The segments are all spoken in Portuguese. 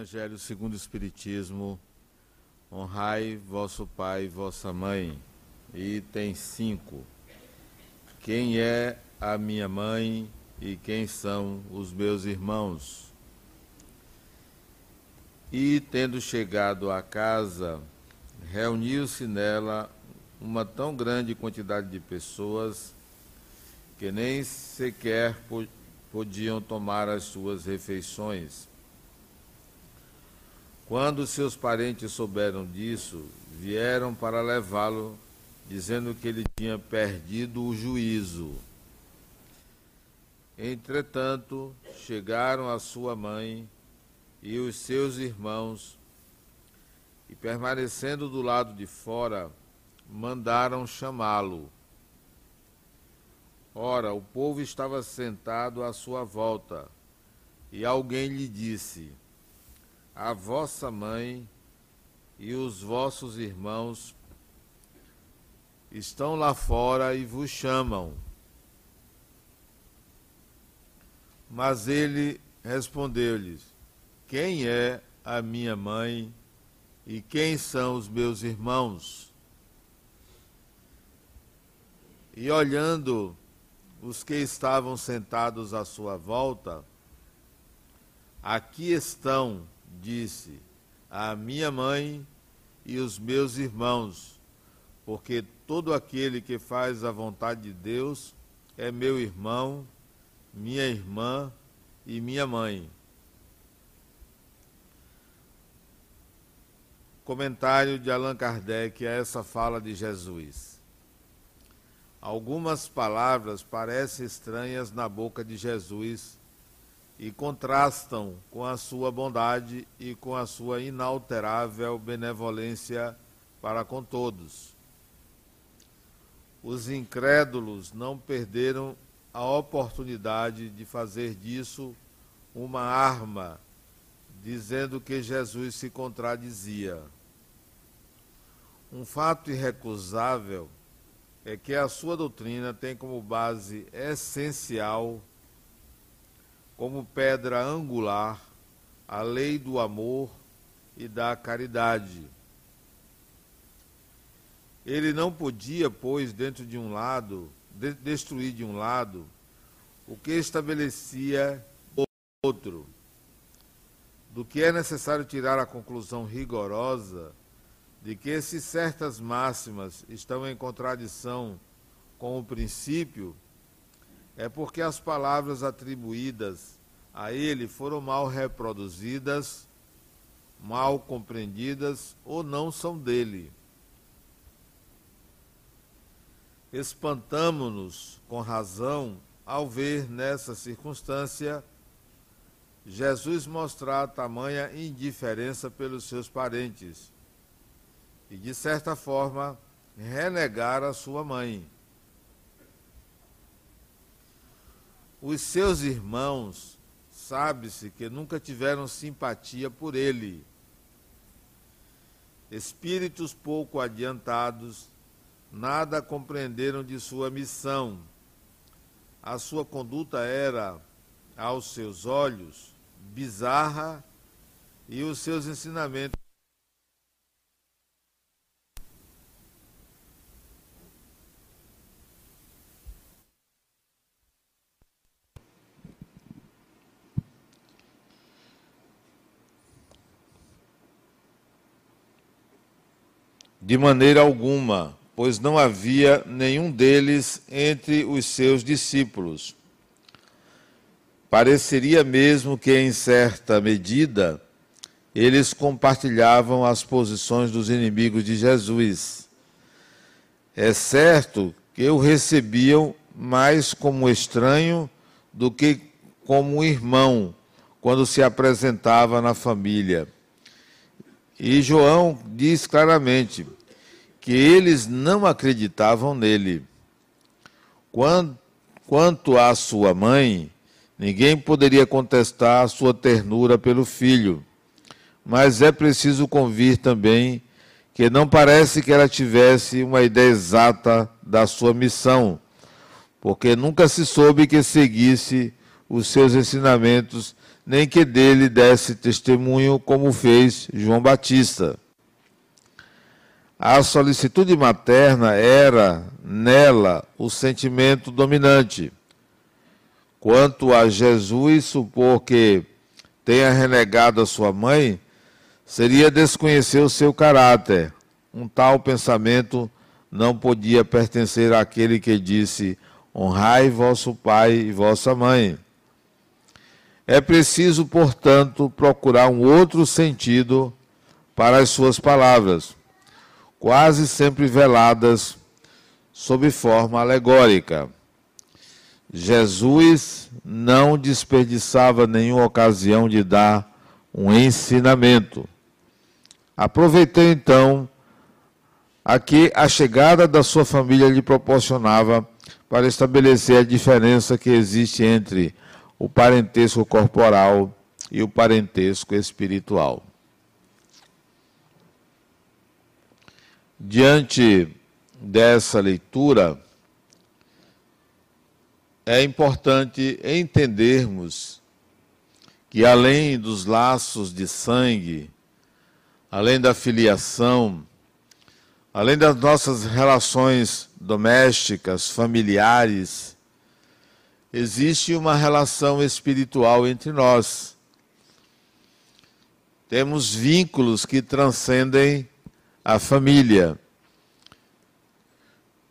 Evangelho segundo o Espiritismo, honrai vosso pai e vossa mãe. Item 5. Quem é a minha mãe e quem são os meus irmãos? E, tendo chegado à casa, reuniu-se nela uma tão grande quantidade de pessoas que nem sequer podiam tomar as suas refeições. Quando seus parentes souberam disso, vieram para levá-lo, dizendo que ele tinha perdido o juízo. Entretanto, chegaram a sua mãe e os seus irmãos, e permanecendo do lado de fora, mandaram chamá-lo. Ora, o povo estava sentado à sua volta, e alguém lhe disse: A vossa mãe e os vossos irmãos estão lá fora e vos chamam. Mas ele respondeu-lhes: Quem é a minha mãe e quem são os meus irmãos? E olhando os que estavam sentados à sua volta, aqui estão, disse, a minha mãe e os meus irmãos, porque todo aquele que faz a vontade de Deus é meu irmão, minha irmã e minha mãe. Comentário de Allan Kardec a essa fala de Jesus. Algumas palavras parecem estranhas na boca de Jesus e contrastam com a sua bondade e com a sua inalterável benevolência para com todos. Os incrédulos não perderam a oportunidade de fazer disso uma arma, dizendo que Jesus se contradizia. Um fato irrecusável é que a sua doutrina tem como base essencial, como pedra angular, a lei do amor e da caridade. Ele não podia, pois, dentro de um lado, de destruir de um lado o que estabelecia outro. Do que é necessário tirar a conclusão rigorosa de que se certas máximas estão em contradição com o princípio, é porque as palavras atribuídas a ele foram mal reproduzidas, mal compreendidas ou não são dele. Espantamo-nos com razão ao ver nessa circunstância Jesus mostrar tamanha indiferença pelos seus parentes e, de certa forma, renegar a sua mãe. Os seus irmãos, sabe-se que nunca tiveram simpatia por ele. Espíritos pouco adiantados, nada compreenderam de sua missão. A sua conduta era, aos seus olhos, bizarra e os seus ensinamentos De maneira alguma, pois não havia nenhum deles entre os seus discípulos. Pareceria mesmo que, em certa medida, eles compartilhavam as posições dos inimigos de Jesus. É certo que o recebiam mais como estranho do que como irmão quando se apresentava na família. E João diz claramente: que eles não acreditavam nele. Quanto à sua mãe, ninguém poderia contestar a sua ternura pelo filho, mas é preciso convir também que não parece que ela tivesse uma ideia exata da sua missão, porque nunca se soube que seguisse os seus ensinamentos nem que dele desse testemunho, como fez João Batista. A solicitude materna era, nela, o sentimento dominante. Quanto a Jesus, supor que tenha renegado a sua mãe, seria desconhecer o seu caráter. Um tal pensamento não podia pertencer àquele que disse: Honrai vosso pai e vossa mãe. É preciso, portanto, procurar um outro sentido para as suas palavras quase sempre veladas sob forma alegórica. Jesus não desperdiçava nenhuma ocasião de dar um ensinamento. Aproveitei então a que a chegada da sua família lhe proporcionava para estabelecer a diferença que existe entre o parentesco corporal e o parentesco espiritual. Diante dessa leitura, é importante entendermos que, além dos laços de sangue, além da filiação, além das nossas relações domésticas, familiares, existe uma relação espiritual entre nós. Temos vínculos que transcendem a família.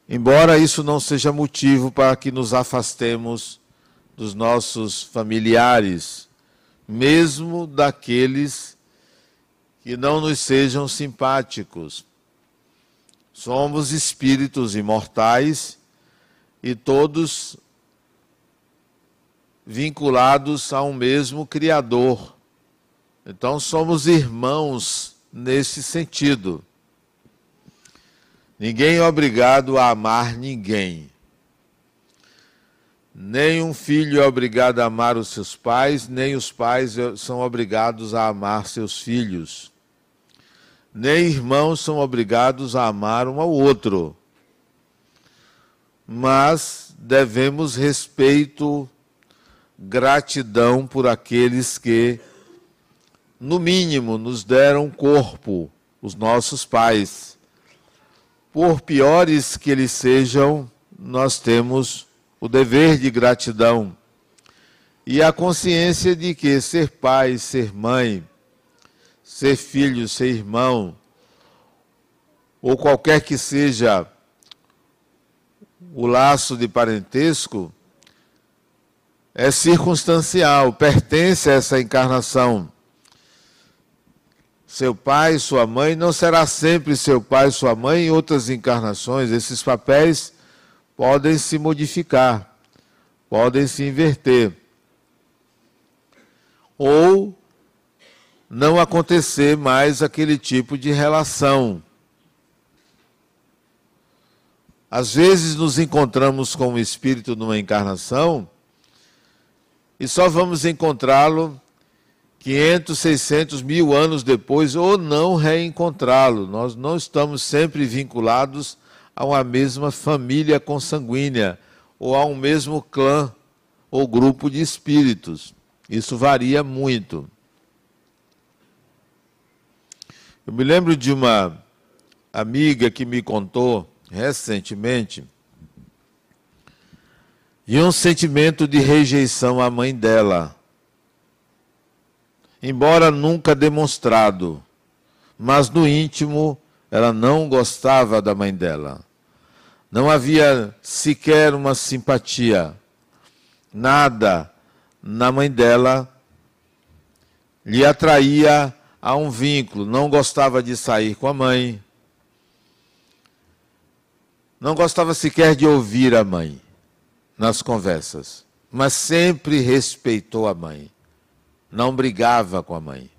Embora isso não seja motivo para que nos afastemos dos nossos familiares, mesmo daqueles que não nos sejam simpáticos. Somos espíritos imortais e todos vinculados a um mesmo Criador. Então somos irmãos nesse sentido. Ninguém é obrigado a amar ninguém. Nem um filho é obrigado a amar os seus pais, nem os pais são obrigados a amar seus filhos. Nem irmãos são obrigados a amar um ao outro. Mas devemos respeito, gratidão por aqueles que, no mínimo, nos deram corpo, os nossos pais por piores que eles sejam, nós temos o dever de gratidão e a consciência de que ser pai, ser mãe, ser filho, ser irmão, ou qualquer que seja o laço de parentesco, é circunstancial, pertence a essa encarnação. Seu pai, sua mãe, não será sempre seu pai, sua mãe em outras encarnações. Esses papéis podem se modificar, podem se inverter. Ou não acontecer mais aquele tipo de relação. Às vezes nos encontramos com o espírito numa encarnação e só vamos encontrá-lo 500, 600 mil anos depois, ou não reencontrá-lo. Nós não estamos sempre vinculados a uma mesma família consanguínea, ou a um mesmo clã ou grupo de espíritos. Isso varia muito. Eu me lembro de uma amiga que me contou recentemente de um sentimento de rejeição à mãe dela embora nunca demonstrado, mas no íntimo ela não gostava da mãe dela. Não havia sequer uma simpatia, nada na mãe dela lhe atraía a um vínculo, não gostava de sair com a mãe, não gostava sequer de ouvir a mãe nas conversas, mas sempre respeitou a mãe não brigava com a mãe.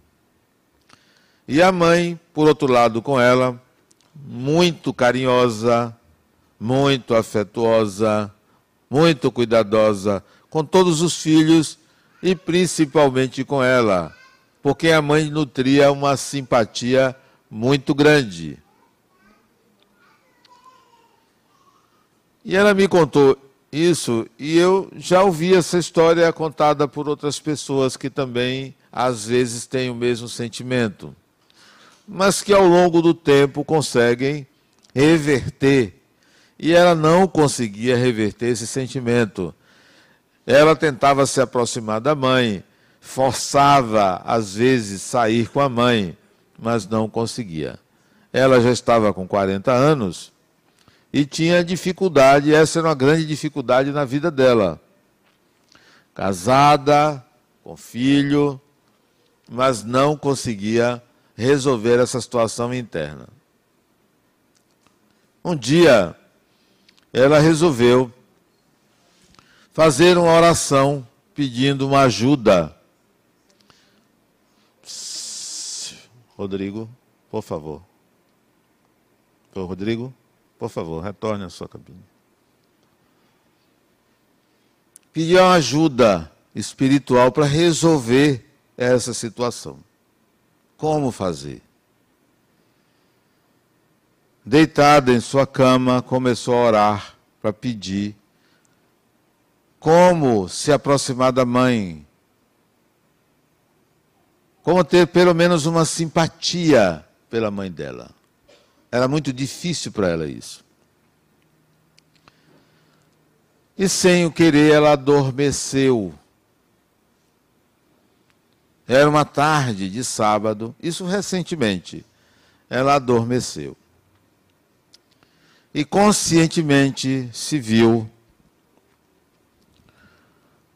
E a mãe, por outro lado, com ela, muito carinhosa, muito afetuosa, muito cuidadosa com todos os filhos e principalmente com ela, porque a mãe nutria uma simpatia muito grande. E ela me contou Isso, e eu já ouvi essa história contada por outras pessoas que também às vezes têm o mesmo sentimento, mas que ao longo do tempo conseguem reverter. E ela não conseguia reverter esse sentimento. Ela tentava se aproximar da mãe, forçava às vezes sair com a mãe, mas não conseguia. Ela já estava com 40 anos e tinha dificuldade, essa era uma grande dificuldade na vida dela. Casada, com filho, mas não conseguia resolver essa situação interna. Um dia, ela resolveu fazer uma oração pedindo uma ajuda. Rodrigo, por favor. Rodrigo? Por favor, retorne à sua cabine. Pediu ajuda espiritual para resolver essa situação. Como fazer? Deitada em sua cama, começou a orar para pedir como se aproximar da mãe, como ter pelo menos uma simpatia pela mãe dela. Era muito difícil para ela isso. E sem o querer, ela adormeceu. Era uma tarde de sábado, isso recentemente. Ela adormeceu. E conscientemente se viu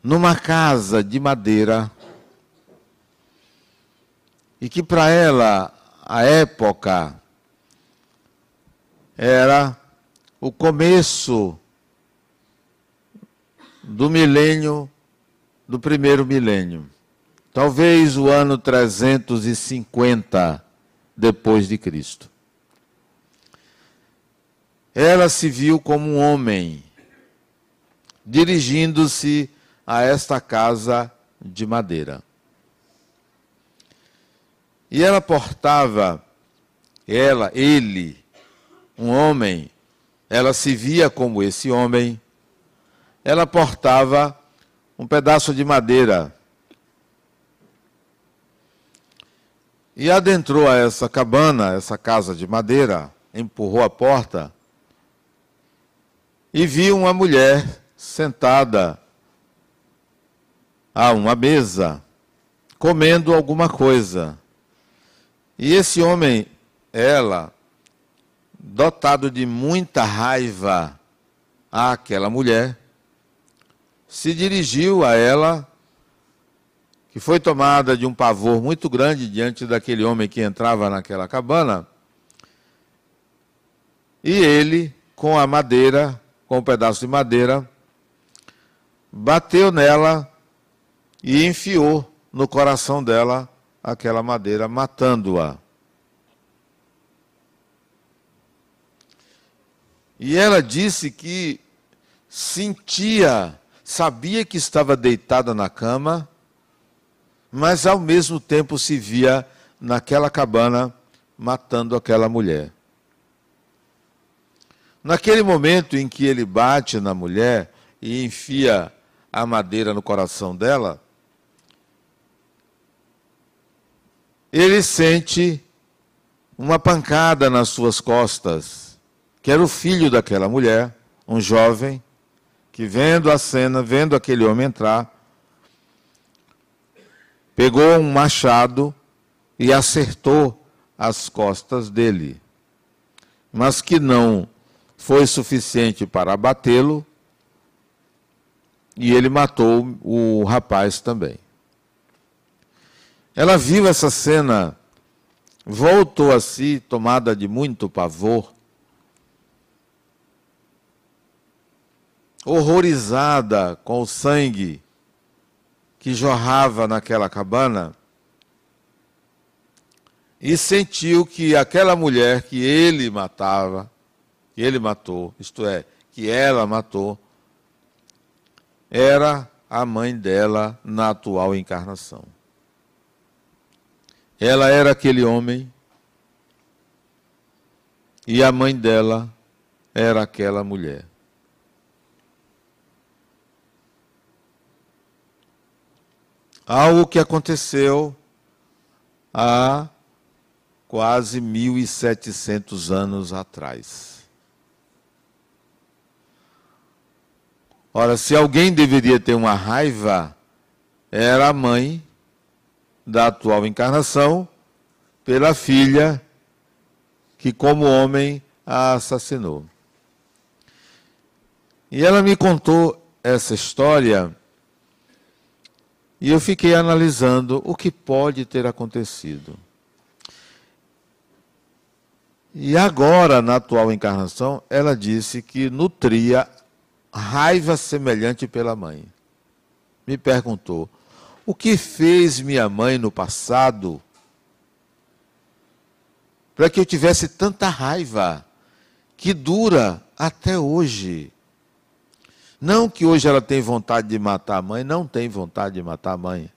numa casa de madeira e que para ela a época era o começo do milênio, do primeiro milênio. Talvez o ano 350 depois de Cristo. Ela se viu como um homem dirigindo-se a esta casa de madeira. E ela portava, ela, ele, um homem, ela se via como esse homem, ela portava um pedaço de madeira. E adentrou a essa cabana, essa casa de madeira, empurrou a porta e viu uma mulher sentada a uma mesa, comendo alguma coisa. E esse homem, ela, dotado de muita raiva àquela mulher, se dirigiu a ela, que foi tomada de um pavor muito grande diante daquele homem que entrava naquela cabana, e ele, com a madeira, com um pedaço de madeira, bateu nela e enfiou no coração dela aquela madeira, matando-a. E ela disse que sentia, sabia que estava deitada na cama, mas ao mesmo tempo se via naquela cabana matando aquela mulher. Naquele momento em que ele bate na mulher e enfia a madeira no coração dela, ele sente uma pancada nas suas costas que era o filho daquela mulher, um jovem, que vendo a cena, vendo aquele homem entrar, pegou um machado e acertou as costas dele, mas que não foi suficiente para abatê-lo, e ele matou o rapaz também. Ela viu essa cena, voltou a si, tomada de muito pavor, horrorizada com o sangue que jorrava naquela cabana, e sentiu que aquela mulher que ele matava, que ele matou, isto é, que ela matou, era a mãe dela na atual encarnação. Ela era aquele homem e a mãe dela era aquela mulher. Algo que aconteceu há quase 1.700 anos atrás. Ora, se alguém deveria ter uma raiva, era a mãe da atual encarnação pela filha que, como homem, a assassinou. E ela me contou essa história e eu fiquei analisando o que pode ter acontecido. E agora, na atual encarnação, ela disse que nutria raiva semelhante pela mãe. Me perguntou: o que fez minha mãe no passado para que eu tivesse tanta raiva que dura até hoje? Não que hoje ela tem vontade de matar a mãe, não tem vontade de matar a mãe.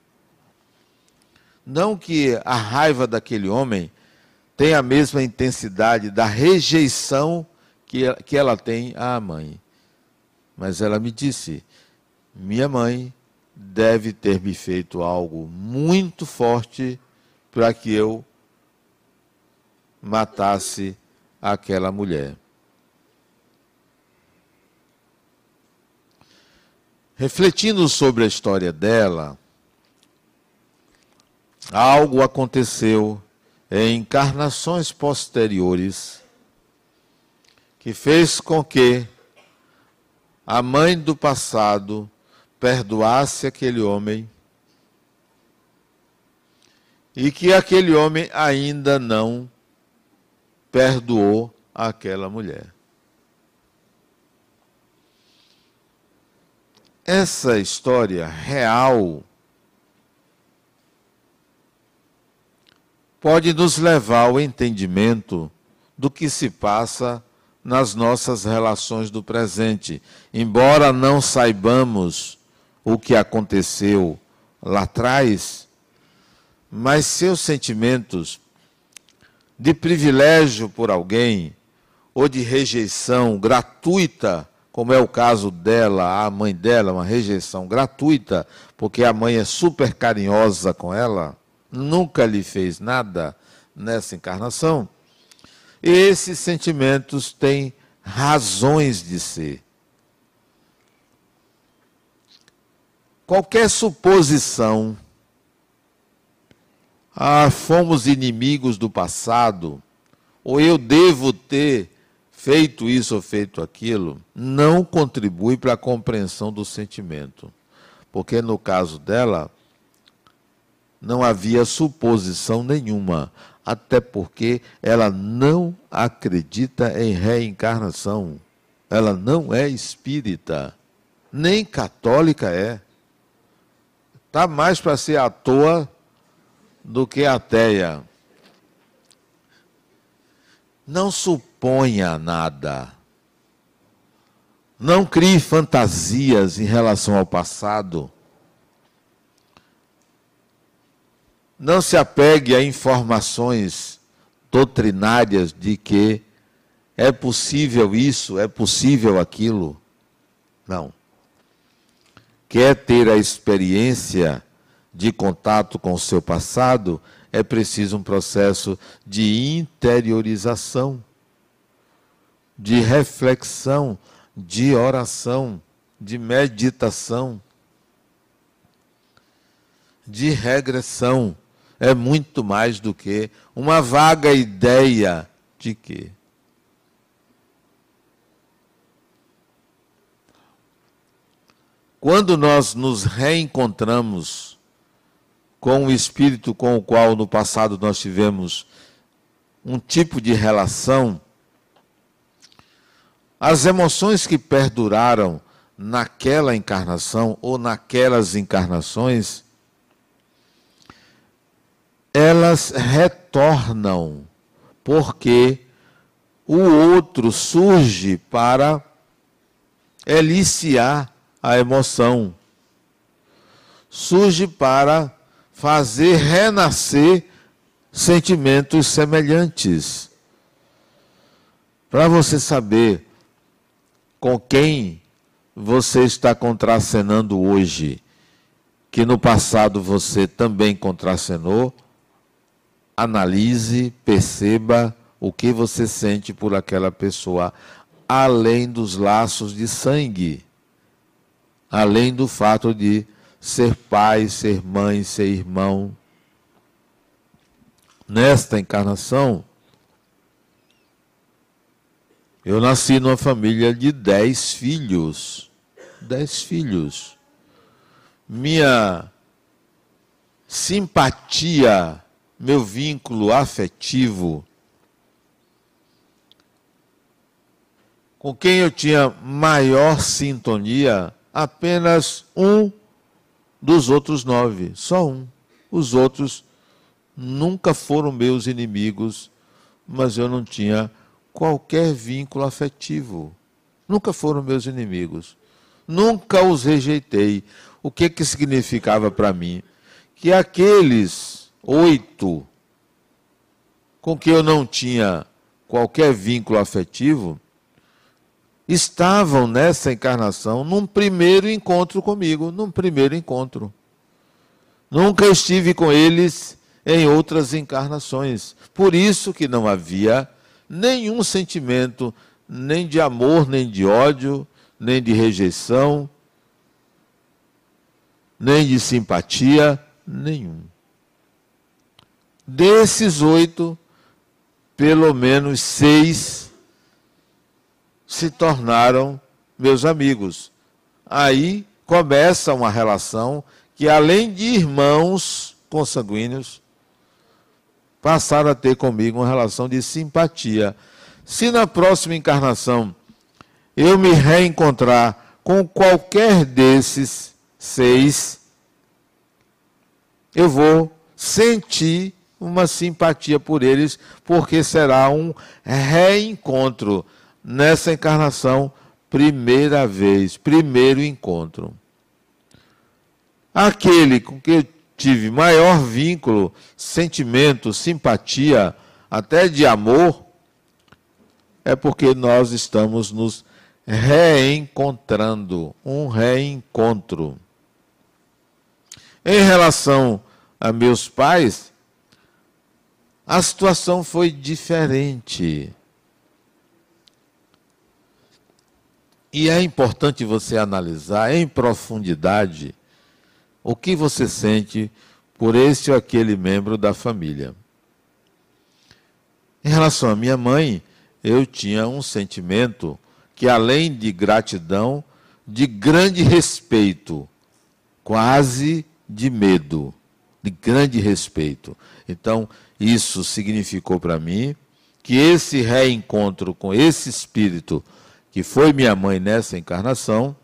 Não que a raiva daquele homem tenha a mesma intensidade da rejeição que, que ela tem à mãe. Mas ela me disse: minha mãe deve ter me feito algo muito forte para que eu matasse aquela mulher. Refletindo sobre a história dela, algo aconteceu em encarnações posteriores que fez com que a mãe do passado perdoasse aquele homem e que aquele homem ainda não perdoou aquela mulher. Essa história real pode nos levar ao entendimento do que se passa nas nossas relações do presente. Embora não saibamos o que aconteceu lá atrás, mas seus sentimentos de privilégio por alguém ou de rejeição gratuita, como é o caso dela, a mãe dela, uma rejeição gratuita, porque a mãe é super carinhosa com ela, nunca lhe fez nada nessa encarnação esses sentimentos têm razões de ser. Qualquer suposição, ah, fomos inimigos do passado, ou eu devo ter feito isso ou feito aquilo, não contribui para a compreensão do sentimento. Porque no caso dela, não havia suposição nenhuma até porque ela não acredita em reencarnação. Ela não é espírita, nem católica é. Está mais para ser à toa do que ateia. Não suponha nada. Não crie fantasias em relação ao passado. Não se apegue a informações doutrinárias de que é possível isso, é possível aquilo. Não. Quer ter a experiência de contato com o seu passado, é preciso um processo de interiorização, de reflexão, de oração, de meditação, de regressão é muito mais do que uma vaga ideia de quê? Quando nós nos reencontramos com o espírito com o qual no passado nós tivemos um tipo de relação, as emoções que perduraram naquela encarnação ou naquelas encarnações elas retornam, porque o outro surge para eliciar a emoção, surge para fazer renascer sentimentos semelhantes. Para você saber com quem você está contracenando hoje que no passado você também contracenou, analise, perceba o que você sente por aquela pessoa, além dos laços de sangue, além do fato de ser pai, ser mãe, ser irmão. Nesta encarnação, eu nasci numa família de dez filhos. Dez filhos. Minha simpatia, meu vínculo afetivo com quem eu tinha maior sintonia, apenas um dos outros nove, só um. Os outros nunca foram meus inimigos, mas eu não tinha qualquer vínculo afetivo. Nunca foram meus inimigos. Nunca os rejeitei. O que que significava para mim? Que aqueles oito com que eu não tinha qualquer vínculo afetivo, estavam nessa encarnação num primeiro encontro comigo, num primeiro encontro. Nunca estive com eles em outras encarnações. Por isso que não havia nenhum sentimento, nem de amor, nem de ódio, nem de rejeição, nem de simpatia, nenhum. Desses oito, pelo menos seis se tornaram meus amigos. Aí começa uma relação que, além de irmãos consanguíneos, passaram a ter comigo uma relação de simpatia. Se na próxima encarnação eu me reencontrar com qualquer desses seis, eu vou sentir uma simpatia por eles, porque será um reencontro nessa encarnação, primeira vez, primeiro encontro. Aquele com que eu tive maior vínculo, sentimento, simpatia, até de amor, é porque nós estamos nos reencontrando um reencontro. Em relação a meus pais, a situação foi diferente. E é importante você analisar em profundidade o que você sente por esse ou aquele membro da família. Em relação à minha mãe, eu tinha um sentimento que, além de gratidão, de grande respeito, quase de medo, de grande respeito. Então, isso significou para mim que esse reencontro com esse espírito que foi minha mãe nessa encarnação,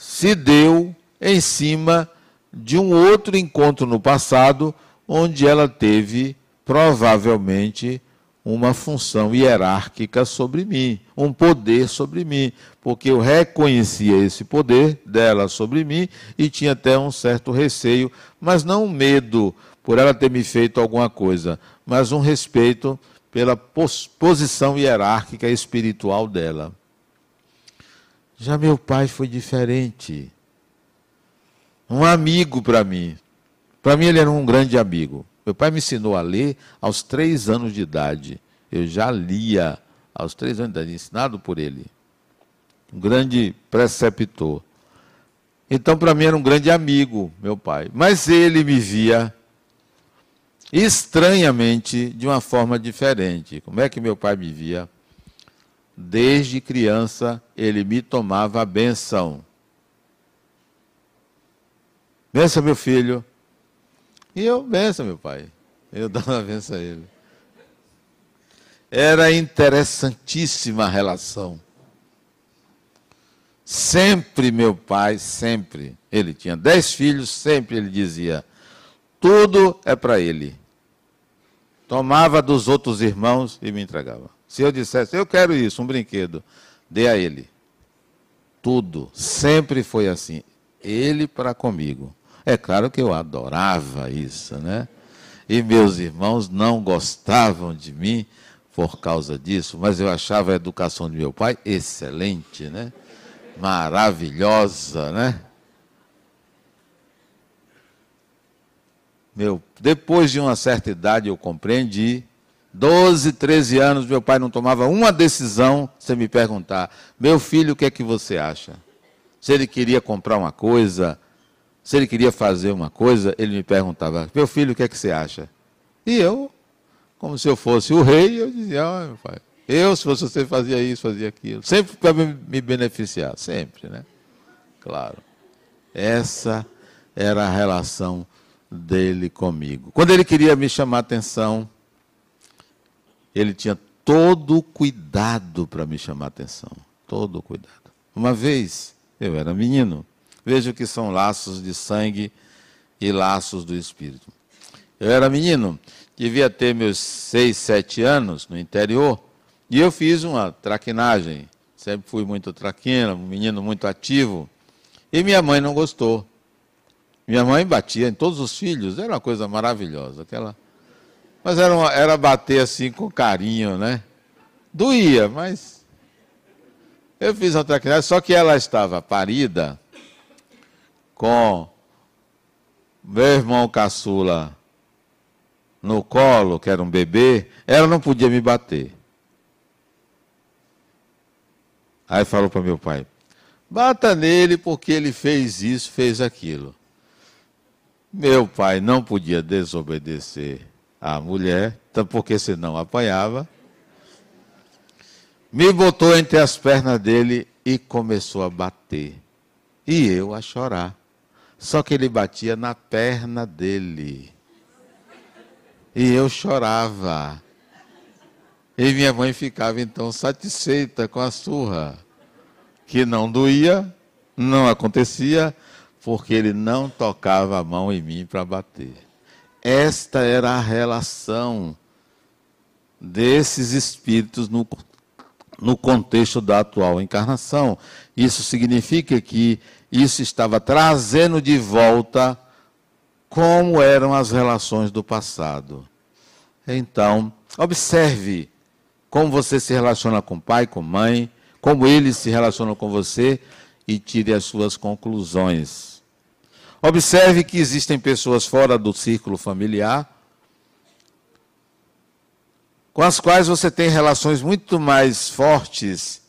se deu em cima de um outro encontro no passado, onde ela teve provavelmente uma função hierárquica sobre mim, um poder sobre mim, porque eu reconhecia esse poder dela sobre mim e tinha até um certo receio, mas não um medo por ela ter me feito alguma coisa, mas um respeito pela posição hierárquica espiritual dela. Já meu pai foi diferente. Um amigo para mim. Para mim, ele era um grande amigo. Meu pai me ensinou a ler aos três anos de idade. Eu já lia aos três anos de idade, ensinado por ele. Um grande preceptor. Então, para mim, era um grande amigo, meu pai. Mas ele me via estranhamente de uma forma diferente. Como é que meu pai me via? Desde criança ele me tomava a benção. Benção, meu filho. E eu, benção, meu pai. Eu dava a benção a ele. Era interessantíssima a relação. Sempre meu pai, sempre. Ele tinha dez filhos, sempre ele dizia: tudo é para ele tomava dos outros irmãos e me entregava. Se eu dissesse, eu quero isso, um brinquedo, dê a ele. Tudo. Sempre foi assim. Ele para comigo. É claro que eu adorava isso, né? E meus irmãos não gostavam de mim por causa disso, mas eu achava a educação de meu pai excelente, né? Maravilhosa, né? Meu, depois de uma certa idade eu compreendi 12, 13 anos, meu pai não tomava uma decisão sem me perguntar: meu filho, o que é que você acha? Se ele queria comprar uma coisa, se ele queria fazer uma coisa, ele me perguntava: meu filho, o que é que você acha? E eu, como se eu fosse o rei, eu dizia: oh, meu pai, eu, se fosse você, fazia isso, fazia aquilo. Sempre para me beneficiar, sempre, né? Claro. Essa era a relação dele comigo. Quando ele queria me chamar a atenção, ele tinha todo o cuidado para me chamar a atenção. Todo o cuidado. Uma vez, eu era menino, vejo que são laços de sangue e laços do espírito. Eu era menino, devia ter meus seis, sete anos no interior, e eu fiz uma traquinagem. Sempre fui muito traquina, um menino muito ativo. E minha mãe não gostou. Minha mãe batia em todos os filhos, era uma coisa maravilhosa. Aquela... Mas era, uma, era bater assim com carinho, né? Doía, mas. Eu fiz uma traquinagem, só que ela estava parida com meu irmão caçula no colo, que era um bebê, ela não podia me bater. Aí falou para meu pai: bata nele porque ele fez isso, fez aquilo. Meu pai não podia desobedecer à mulher, porque senão apanhava. Me botou entre as pernas dele e começou a bater. E eu a chorar. Só que ele batia na perna dele. E eu chorava. E minha mãe ficava então satisfeita com a surra, que não doía, não acontecia, porque ele não tocava a mão em mim para bater. Esta era a relação desses espíritos no, no contexto da atual encarnação. Isso significa que isso estava trazendo de volta como eram as relações do passado. Então, observe como você se relaciona com pai, com mãe, como eles se relacionam com você e tire as suas conclusões. Observe que existem pessoas fora do círculo familiar com as quais você tem relações muito mais fortes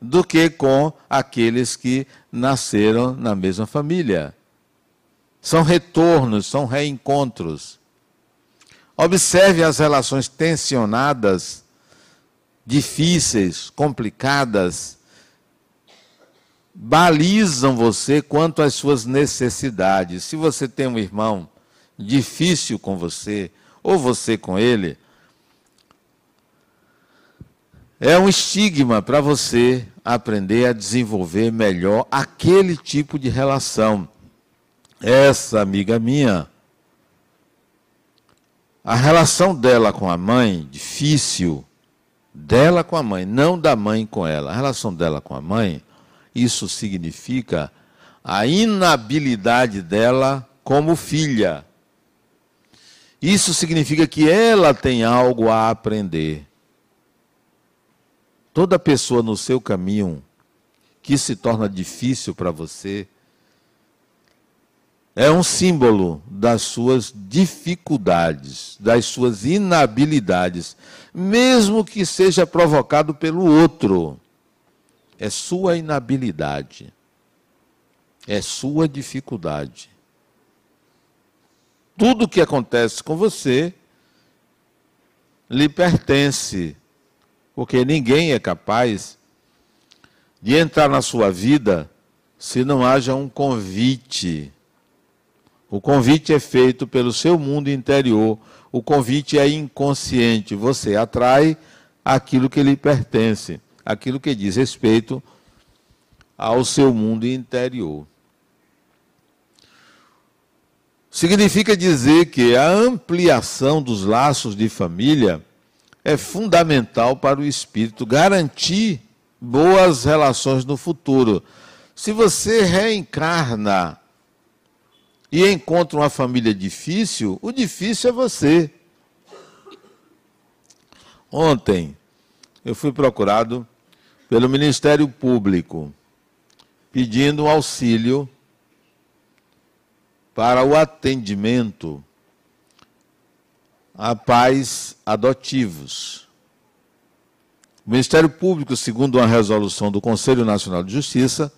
do que com aqueles que nasceram na mesma família. São retornos, são reencontros. Observe as relações tensionadas, difíceis, complicadas balizam você quanto às suas necessidades. Se você tem um irmão difícil com você, ou você com ele, é um estigma para você aprender a desenvolver melhor aquele tipo de relação. Essa amiga minha, a relação dela com a mãe, difícil, dela com a mãe, não da mãe com ela. A relação dela com a mãe isso significa a inabilidade dela como filha. Isso significa que ela tem algo a aprender. Toda pessoa no seu caminho que se torna difícil para você é um símbolo das suas dificuldades, das suas inabilidades, mesmo que seja provocado pelo outro é sua inabilidade, é sua dificuldade. Tudo que acontece com você lhe pertence, porque ninguém é capaz de entrar na sua vida se não haja um convite. O convite é feito pelo seu mundo interior, o convite é inconsciente, você atrai aquilo que lhe pertence aquilo que diz respeito ao seu mundo interior. Significa dizer que a ampliação dos laços de família é fundamental para o espírito garantir boas relações no futuro. Se você reencarna e encontra uma família difícil, o difícil é você. Ontem eu fui procurado pelo Ministério Público, pedindo auxílio para o atendimento a pais adotivos. O Ministério Público, segundo uma resolução do Conselho Nacional de Justiça,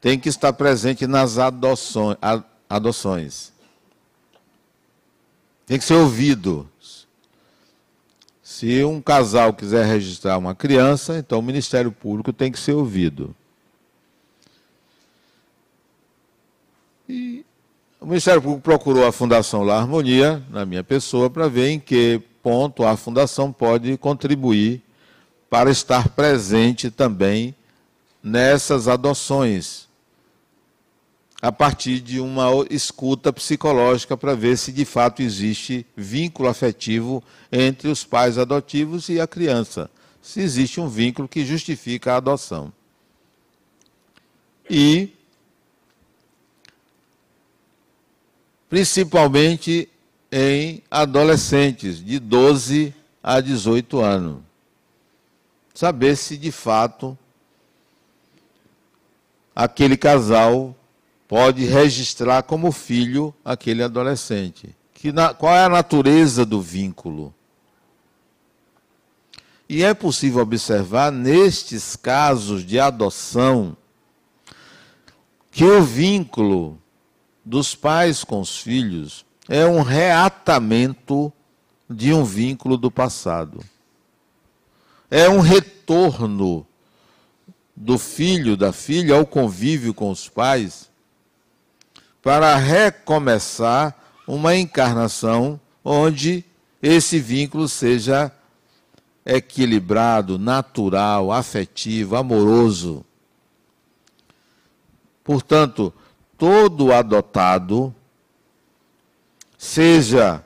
tem que estar presente nas adoções. Tem que ser ouvido. Se um casal quiser registrar uma criança, então o Ministério Público tem que ser ouvido. E o Ministério Público procurou a Fundação La Harmonia, na minha pessoa, para ver em que ponto a Fundação pode contribuir para estar presente também nessas adoções, a partir de uma escuta psicológica para ver se de fato existe vínculo afetivo entre os pais adotivos e a criança, se existe um vínculo que justifica a adoção. E principalmente em adolescentes de 12 a 18 anos. Saber se de fato aquele casal pode registrar como filho aquele adolescente. Que na, qual é a natureza do vínculo? E é possível observar nestes casos de adoção que o vínculo dos pais com os filhos é um reatamento de um vínculo do passado. É um retorno do filho, da filha, ao convívio com os pais, para recomeçar uma encarnação onde esse vínculo seja equilibrado, natural, afetivo, amoroso. Portanto, todo adotado, seja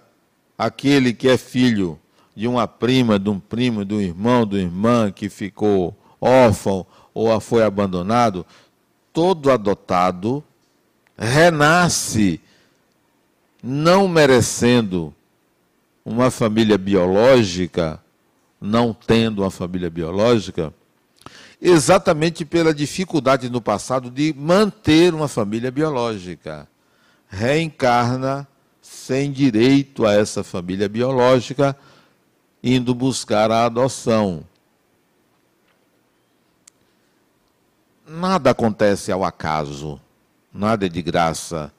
aquele que é filho de uma prima, de um primo, de um irmão, de uma irmã que ficou órfão ou foi abandonado, todo adotado renasce não merecendo uma família biológica, não tendo uma família biológica, exatamente pela dificuldade no passado de manter uma família biológica. Reencarna sem direito a essa família biológica, indo buscar a adoção. Nada acontece ao acaso, nada é de graça.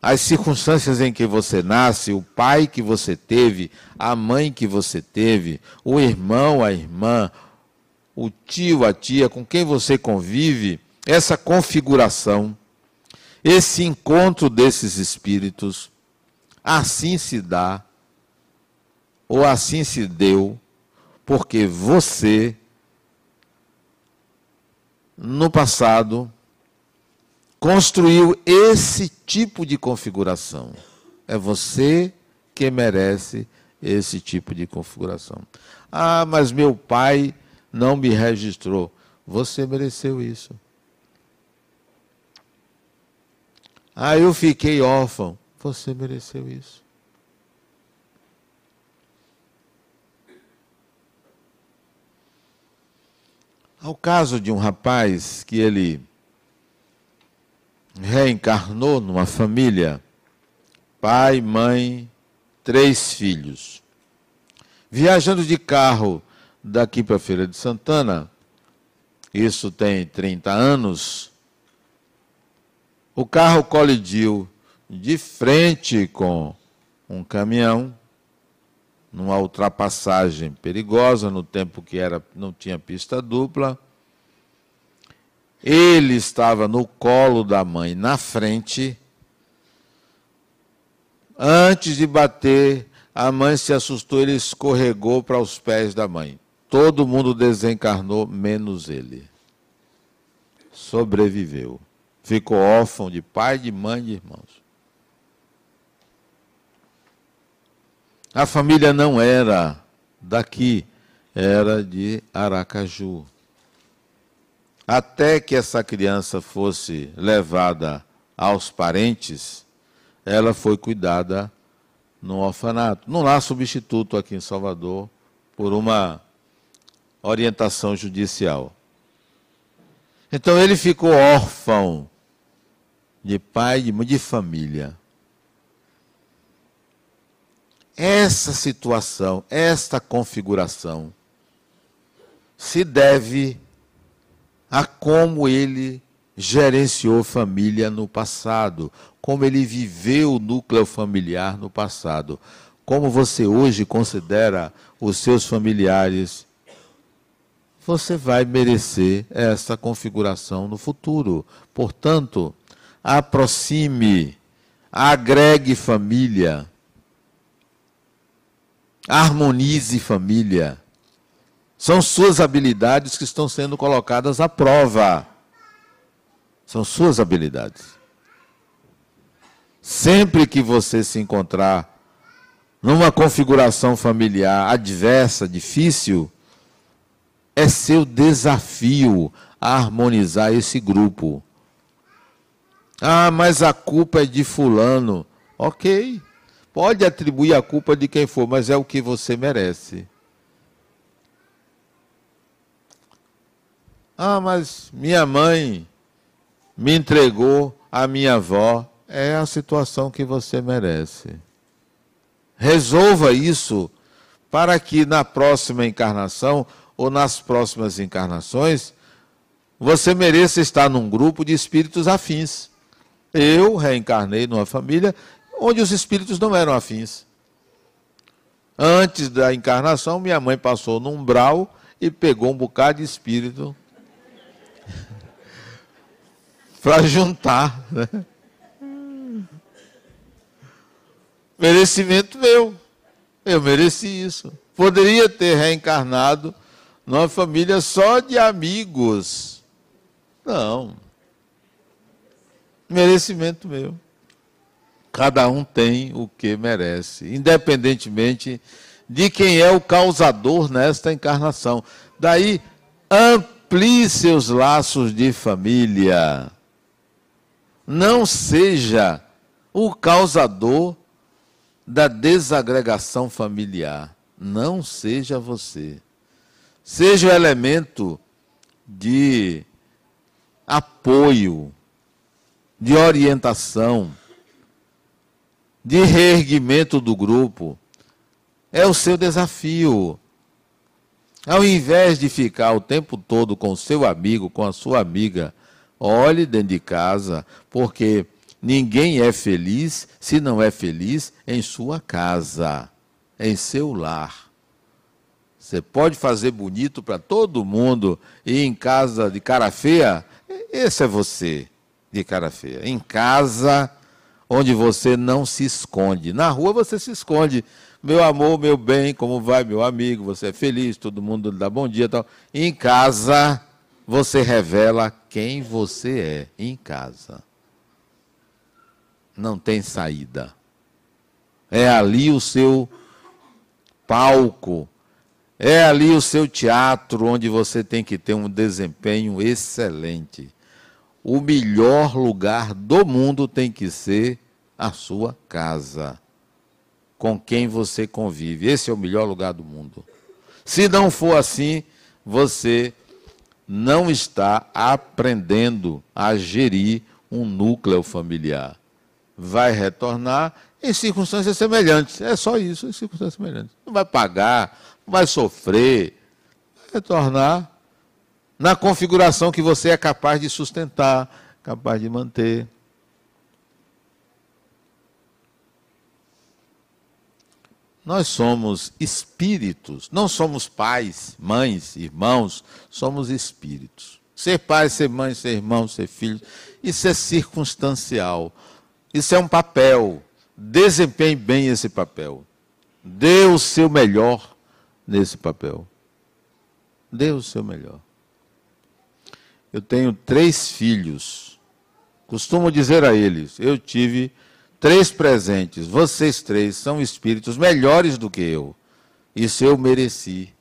As circunstâncias em que você nasce, o pai que você teve, a mãe que você teve, o irmão, a irmã, o tio, a tia com quem você convive, essa configuração, esse encontro desses espíritos, assim se dá, ou assim se deu, porque você, no passado, construiu esse tipo de configuração. É você que merece esse tipo de configuração. Ah, mas meu pai não me registrou. Você mereceu isso. Ah, eu fiquei órfão. Você mereceu isso. Ao caso de um rapaz que ele reencarnou numa família, pai, mãe, três filhos. Viajando de carro daqui para a Feira de Santana, isso tem 30 anos, o carro colidiu de frente com um caminhão, numa ultrapassagem perigosa, no tempo que era, não tinha pista dupla. Ele estava no colo da mãe, na frente. Antes de bater, a mãe se assustou, ele escorregou para os pés da mãe. Todo mundo desencarnou, menos ele. Sobreviveu. Ficou órfão de pai, de mãe, de irmãos. A família não era daqui, era de Aracaju. Até que essa criança fosse levada aos parentes, ela foi cuidada no orfanato. Não há substituto aqui em Salvador por uma orientação judicial. Então ele ficou órfão de pai, de de família. essa situação, esta configuração, se deve a como ele gerenciou família no passado, como ele viveu o núcleo familiar no passado, como você hoje considera os seus familiares, você vai merecer essa configuração no futuro. Portanto, aproxime, agregue família, harmonize família. São suas habilidades que estão sendo colocadas à prova. São suas habilidades. Sempre que você se encontrar numa configuração familiar adversa, difícil, é seu desafio harmonizar esse grupo. Ah, mas a culpa é de Fulano. Ok. Pode atribuir a culpa de quem for, mas é o que você merece. Ah, mas minha mãe me entregou a minha avó. É a situação que você merece. Resolva isso para que na próxima encarnação ou nas próximas encarnações você mereça estar num grupo de espíritos afins. Eu reencarnei numa família onde os espíritos não eram afins. Antes da encarnação, minha mãe passou num umbral e pegou um bocado de espírito para juntar. Né? Merecimento meu. Eu mereci isso. Poderia ter reencarnado numa família só de amigos. Não. Merecimento meu. Cada um tem o que merece, independentemente de quem é o causador nesta encarnação. Daí, amplie seus laços de família. Não seja o causador da desagregação familiar. Não seja você. Seja o elemento de apoio, de orientação, de reerguimento do grupo. É o seu desafio. Ao invés de ficar o tempo todo com o seu amigo, com a sua amiga, olhe dentro de casa, porque Ninguém é feliz se não é feliz em sua casa, em seu lar. Você pode fazer bonito para todo mundo e em casa de cara feia, esse é você de cara feia. Em casa, onde você não se esconde. Na rua você se esconde. Meu amor, meu bem, como vai, meu amigo? Você é feliz, todo mundo dá bom dia tal. Em casa, você revela quem você é. Em casa não tem saída. É ali o seu palco, é ali o seu teatro onde você tem que ter um desempenho excelente. O melhor lugar do mundo tem que ser a sua casa, com quem você convive. Esse é o melhor lugar do mundo. Se não for assim, você não está aprendendo a gerir um núcleo familiar vai retornar em circunstâncias semelhantes. É só isso, em circunstâncias semelhantes. Não vai pagar, não vai sofrer, vai retornar na configuração que você é capaz de sustentar, capaz de manter. Nós somos espíritos, não somos pais, mães, irmãos, somos espíritos. Ser pai, ser mãe, ser irmão, ser filho, isso é circunstancial. Isso é um papel. Desempenhe bem esse papel. Dê o seu melhor nesse papel. Dê o seu melhor. Eu tenho três filhos. Costumo dizer a eles: eu tive três presentes. Vocês três são espíritos melhores do que eu. Isso eu mereci.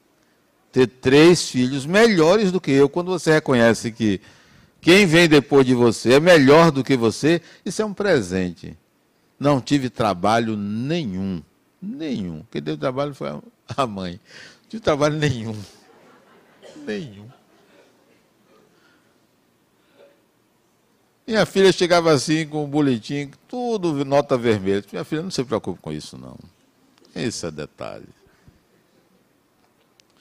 Ter três filhos melhores do que eu. Quando você reconhece que quem vem depois de você é melhor do que você, isso é um presente. Não tive trabalho nenhum. Nenhum. Quem deu trabalho foi a mãe. Não tive trabalho nenhum. Nenhum. Minha filha chegava assim com um boletim, tudo nota vermelha. Minha filha, não se preocupe com isso, não. Esse é detalhe.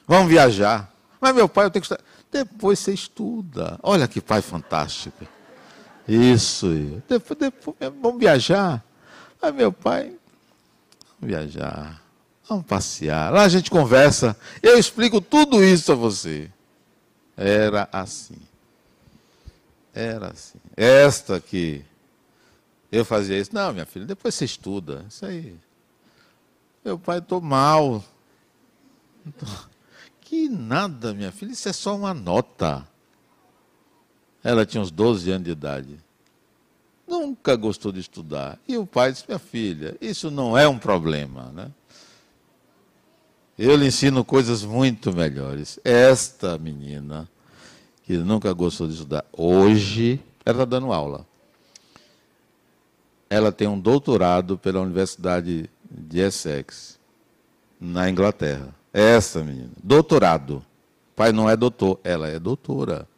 Vamos viajar. Mas meu pai, eu tenho que estudar. Depois você estuda. Olha que pai fantástico. Isso. Depois, depois vamos viajar. Mas meu pai, vamos viajar. Vamos passear. Lá a gente conversa. Eu explico tudo isso a você. Era assim. Era assim. Esta que eu fazia isso. Não, minha filha, depois você estuda. Isso aí. Meu pai, estou mal. Que nada, minha filha, isso é só uma nota. Ela tinha uns 12 anos de idade. Nunca gostou de estudar. E o pai disse: Minha filha, isso não é um problema. Né? Eu lhe ensino coisas muito melhores. Esta menina, que nunca gostou de estudar, hoje, ela está dando aula. Ela tem um doutorado pela Universidade de Essex, na Inglaterra. Essa menina, doutorado. Pai não é doutor, ela é doutora.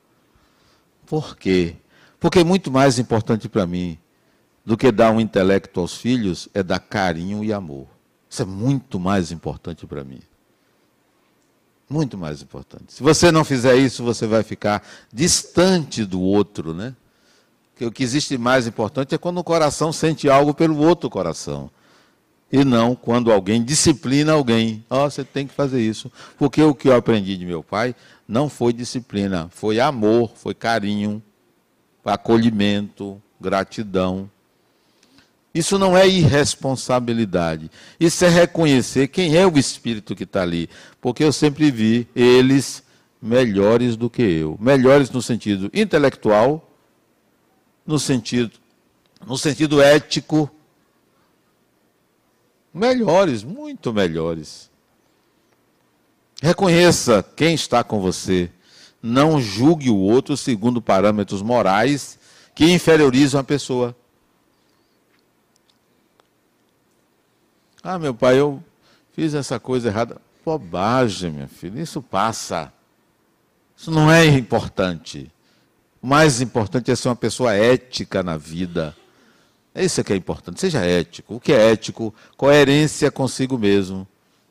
Por quê? Porque muito mais importante para mim do que dar um intelecto aos filhos é dar carinho e amor. Isso é muito mais importante para mim. Muito mais importante. Se você não fizer isso, você vai ficar distante do outro, né? Porque o que existe mais importante é quando o coração sente algo pelo outro coração e não quando alguém disciplina alguém. Ó, oh, você tem que fazer isso. Porque o que eu aprendi de meu pai não foi disciplina, foi amor, foi carinho, acolhimento, gratidão. Isso não é irresponsabilidade. Isso é reconhecer quem é o espírito que está ali. Porque eu sempre vi eles melhores do que eu. Melhores no sentido intelectual, no sentido, no sentido ético, melhores, muito melhores. Reconheça quem está com você. Não julgue o outro segundo parâmetros morais que inferiorizam a pessoa. Ah, meu pai, eu fiz essa coisa errada. Bobagem, minha filha, isso passa. Isso não é importante. O mais importante é ser uma pessoa ética na vida. Isso é que é importante. Seja ético. O que é ético? Coerência consigo mesmo.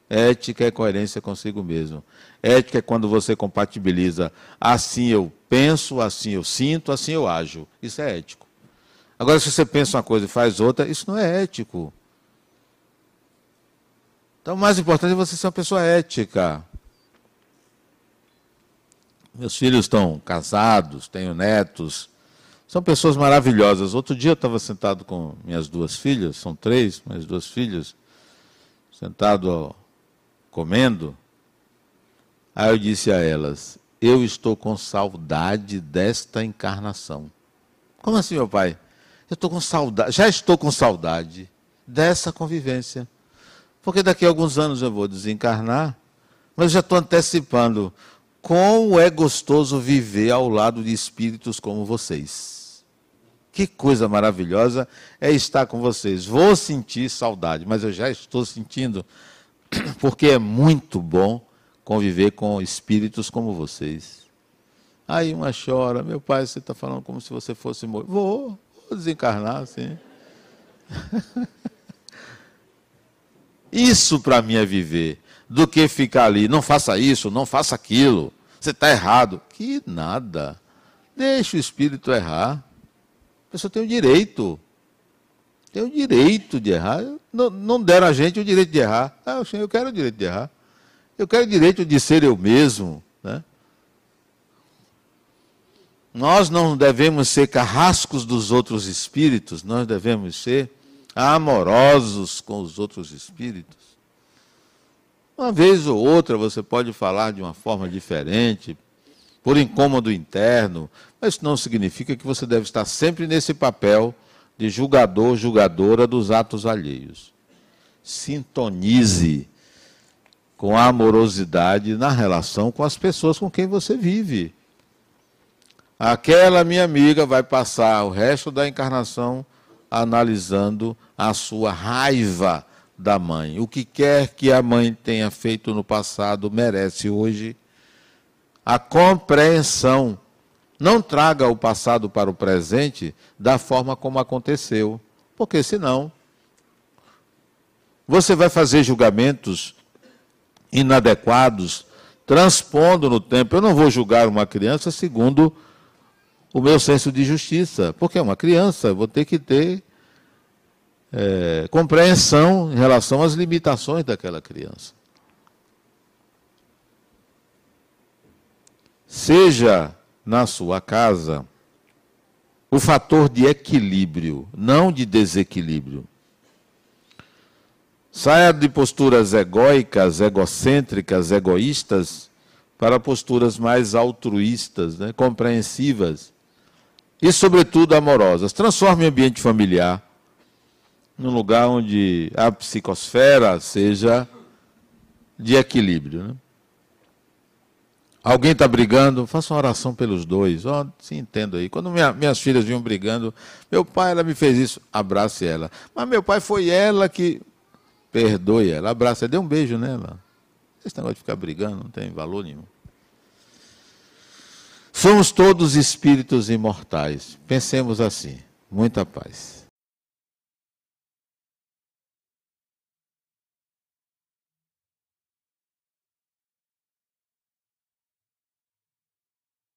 Ética é coerência consigo mesmo. Ética é quando você compatibiliza assim eu penso, assim eu sinto, assim eu ajo. Isso é ético. Agora, se você pensa uma coisa e faz outra, isso não é ético. Então, o mais importante é você ser uma pessoa ética. Meus filhos estão casados, tenho netos. São pessoas maravilhosas. Outro dia eu estava sentado com minhas duas filhas, são três, minhas duas filhas, sentado comendo. Aí eu disse a elas: Eu estou com saudade desta encarnação. Como assim, meu pai? Eu estou com saudade, já estou com saudade dessa convivência. Porque daqui a alguns anos eu vou desencarnar, mas já estou antecipando como é gostoso viver ao lado de espíritos como vocês. Que coisa maravilhosa é estar com vocês. Vou sentir saudade, mas eu já estou sentindo, porque é muito bom conviver com espíritos como vocês. Aí uma chora, meu pai, você está falando como se você fosse morrer. Vou, vou desencarnar, sim. Isso para mim é viver, do que ficar ali, não faça isso, não faça aquilo, você está errado. Que nada. Deixa o espírito errar. A pessoa tem o direito. Tem o direito de errar. Não, não deram a gente o direito de errar. Ah, eu quero o direito de errar. Eu quero o direito de ser eu mesmo. Né? Nós não devemos ser carrascos dos outros espíritos, nós devemos ser amorosos com os outros espíritos. Uma vez ou outra você pode falar de uma forma diferente, por incômodo interno, mas isso não significa que você deve estar sempre nesse papel de julgador, julgadora dos atos alheios. Sintonize com a amorosidade na relação com as pessoas com quem você vive. Aquela minha amiga vai passar o resto da encarnação analisando a sua raiva da mãe. O que quer que a mãe tenha feito no passado merece hoje a compreensão. Não traga o passado para o presente da forma como aconteceu, porque senão Você vai fazer julgamentos inadequados, transpondo no tempo. Eu não vou julgar uma criança segundo o meu senso de justiça, porque é uma criança, vou ter que ter é, compreensão em relação às limitações daquela criança. Seja na sua casa o fator de equilíbrio, não de desequilíbrio. Saia de posturas egóicas, egocêntricas, egoístas, para posturas mais altruístas, né, compreensivas e, sobretudo, amorosas. Transforme o ambiente familiar num lugar onde a psicosfera seja de equilíbrio. Né? Alguém está brigando, faça uma oração pelos dois. Oh, se entendo aí. Quando minha, minhas filhas vinham brigando, meu pai, ela me fez isso, abrace ela. Mas meu pai foi ela que. Perdoe ela, abrace ela, dê um beijo nela. Esse negócio de ficar brigando não tem valor nenhum. Somos todos espíritos imortais. Pensemos assim. Muita paz.